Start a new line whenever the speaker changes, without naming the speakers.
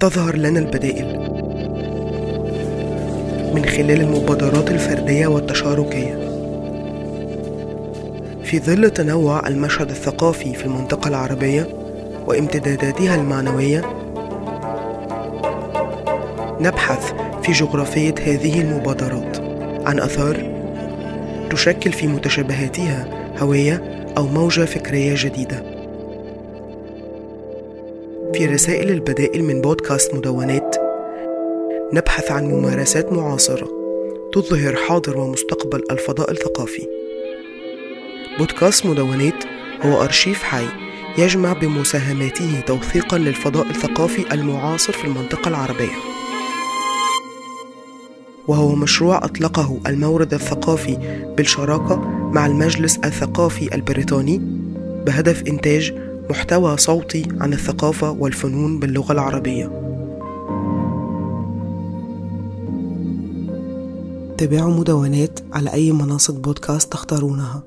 تظهر لنا البدائل من خلال المبادرات الفردية والتشاركية. في ظل تنوع المشهد الثقافي في المنطقة العربية وامتداداتها المعنوية نبحث في جغرافية هذه المبادرات عن أثار تشكل في متشابهاتها هوية أو موجة فكرية جديدة. في رسائل البدائل من بودكاست مدونات. نبحث عن ممارسات معاصرة تظهر حاضر ومستقبل الفضاء الثقافي. بودكاست مدونات هو أرشيف حي يجمع بمساهماته توثيقا للفضاء الثقافي المعاصر في المنطقة العربية. وهو مشروع أطلقه المورد الثقافي بالشراكة مع المجلس الثقافي البريطاني بهدف إنتاج محتوى صوتي عن الثقافة والفنون باللغة العربية. تابعوا مدونات على أي منصة بودكاست تختارونها.